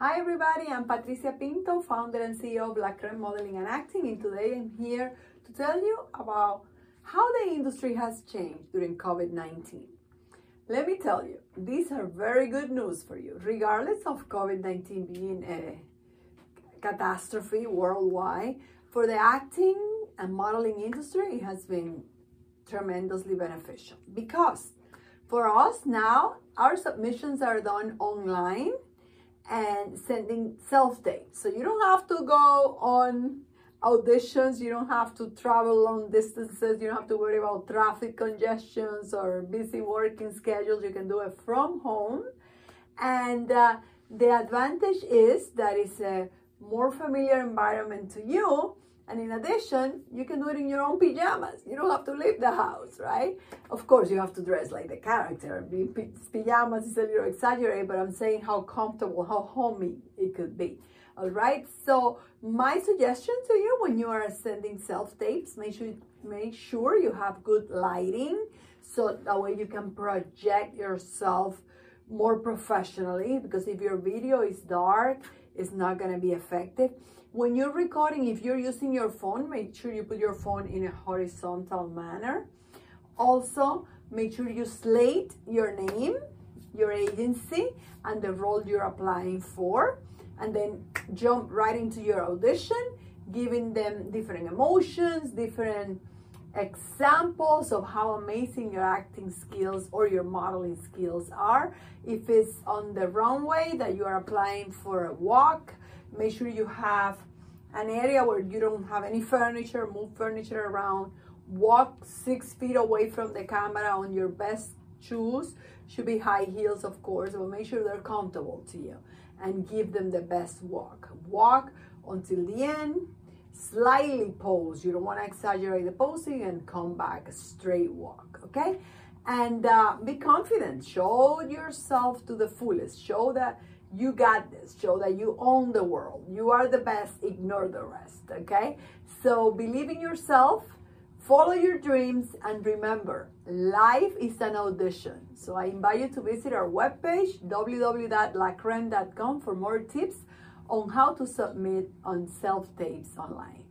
Hi everybody, I'm Patricia Pinto, founder and CEO of La Creme Modeling and Acting, and today I'm here to tell you about how the industry has changed during COVID-19. Let me tell you, these are very good news for you, regardless of COVID-19 being a catastrophe worldwide. For the acting and modeling industry, it has been tremendously beneficial because for us now, our submissions are done online and sending self tapes. So you don't have to go on auditions, you don't have to travel long distances, you don't have to worry about traffic congestions or busy working schedules. You can do it from home. And uh, the advantage is that it's a more familiar environment to you and in addition, you can do it in your own pajamas. You don't have to leave the house, right? Of course, you have to dress like the character. Pajamas is a little exaggerated, but I'm saying how comfortable, how homey it could be. All right. So my suggestion to you when you are sending self tapes, make sure make sure you have good lighting, so that way you can project yourself more professionally. Because if your video is dark, it's not going to be effective. When you're recording, if you're using your phone, make sure you put your phone in a horizontal manner. Also, make sure you slate your name, your agency, and the role you're applying for, and then jump right into your audition, giving them different emotions, different examples of how amazing your acting skills or your modeling skills are. If it's on the runway that you are applying for a walk, make sure you have an area where you don't have any furniture, move furniture around, walk six feet away from the camera on your best shoes. Should be high heels, of course, but make sure they're comfortable to you and give them the best walk. Walk until the end, slightly pose. You don't want to exaggerate the posing and come back straight walk, okay? And uh, be confident. Show yourself to the fullest. Show that you got this. Show that you own the world. You are the best. Ignore the rest. Okay? So believe in yourself, follow your dreams, and remember, life is an audition. So I invite you to visit our webpage, www.lacreme.com, for more tips on how to submit on self tapes online.